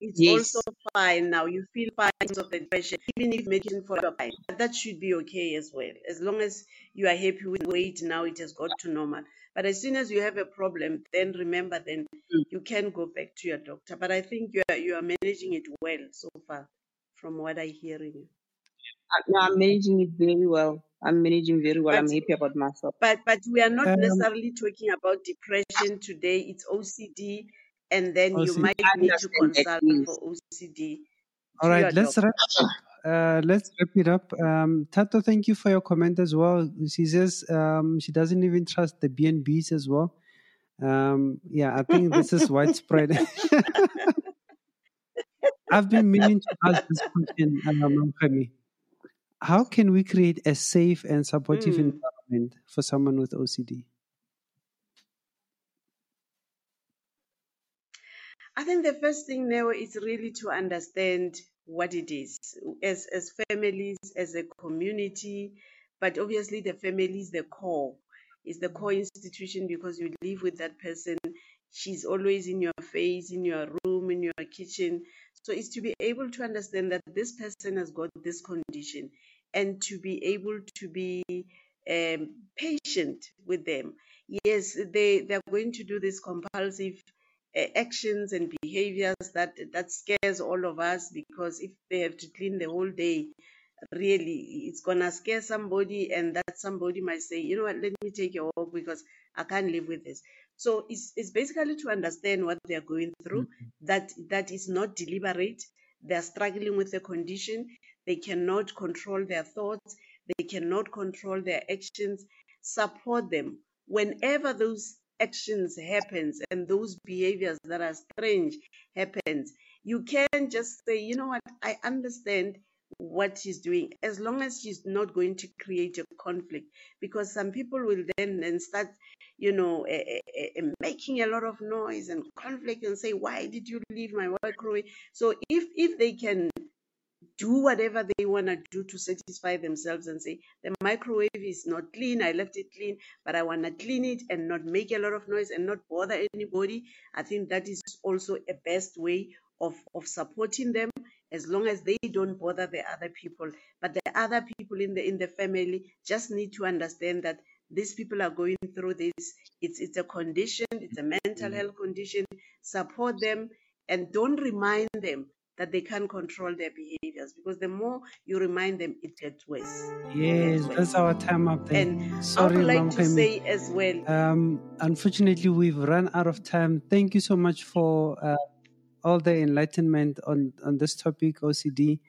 is Yes. also fine now. You feel signs of the depression, even if medication for your fine. That should be okay as well. As long as you are happy with weight now, it has got to normal. But as soon as you have a problem, then remember, then Mm. you can go back to your doctor. But I think you are you are managing it well so far, from what I hear in you. I- no, I'm managing it very well. I'm managing very well. I'm happy about myself. but but we are not Um, necessarily talking about depression today. It's OCD, and then you might need to consult for OCD All to right, your let's doctor. wrap it up. Uh, let's wrap it up. Um, Tato, thank you for your comment as well. She says um, she doesn't even trust the BNBs as well. Um, yeah, I think this is widespread. I've been meaning to ask this question, um, How can we create a safe and supportive Mm. environment for someone with OCD? I think the first thing now is really to understand what it is as as families, as a community, but obviously the family is the core, is the core institution because you live with that person. She's always in your face, in your room, in your kitchen. So it's to be able to understand that this person has got this condition and to be able to be um, patient with them. Yes, they, they're going to do this compulsive Uh, actions and behaviors that that scares all of us because if they have to clean the whole day really it's gonna scare somebody and that somebody might say you know what? Let me take a walk because i can't live with this. So it's, it's basically to understand what they're going through mm-hmm. that that is not deliberate. They're struggling with the condition. They cannot control their thoughts. They cannot control their actions. Support them. Whenever those actions happens and those behaviors that are strange happens. You can just say you know what? I understand what she's doing as long as she's not going to create a conflict. Because some people will then then start you know eh, eh, eh, making a lot of noise and conflict and say why did you leave my microwave so if if they can do whatever they want to do to satisfy themselves and say the microwave is not clean i left it clean but i want to clean it and not make a lot of noise and not bother anybody. I think that is also a best way of of supporting them as long as they don't bother the other people. But the other people in the in the family just need to understand that these people are going through this. It's it's a condition it's a mental mm-hmm. health condition. Support them and don't remind them that they can't control their behaviors because the more you remind them, it gets worse. Yes, gets worse. that's our time up there. And I Sorry, would like Mom to Gemi. say as well, Um, unfortunately, we've run out of time. Thank you so much for uh, all the enlightenment on, on this topic, OCD,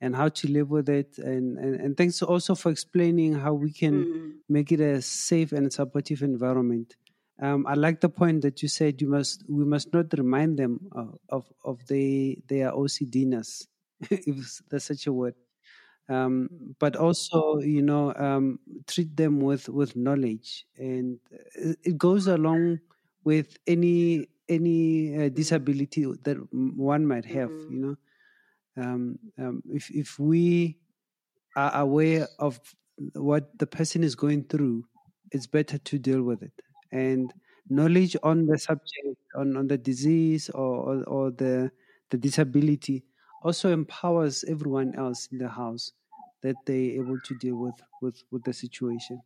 and how to live with it. And, and, and thanks also for explaining how we can mm, make it a safe and supportive environment. Um, I like the point that you said you must we must not remind them of of, of the, their OCDness, if there's such a word. Um, but also, you know, um, treat them with, with knowledge, and it it goes along with any any uh, disability that one might have. Mhm. You know, um, um, if if we are aware of what the person is going through, it's better to deal with it. And knowledge on the subject, on, on the disease or, or, or the the disability, also empowers everyone else in the house that they're able to deal with with, with the situation.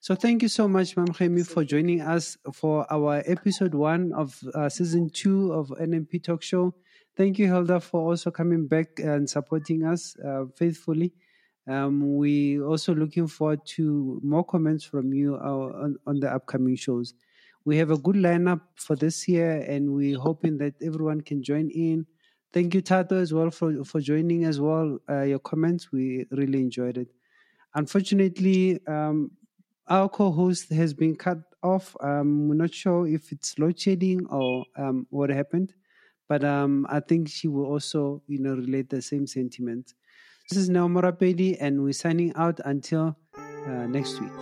So thank you so much, Mam Gemi, for joining us for our episode one of uh, season two of NMP Talk Show. Thank you, Hilda, for also coming back and supporting us uh, faithfully. Um, we also looking forward to more comments from you uh, on, on the upcoming shows. We have a good lineup for this year, and we're hoping that everyone can join in. Thank you, Tato, as well for for joining as well. Uh, your comments, we really enjoyed it. Unfortunately, um, our co-host has been cut off. Um, we're not sure if it's load shedding or um, what happened, but um, I think she will also, you know, relate the same sentiment. This is Neo Morapedi, and we're signing out until uh, next week.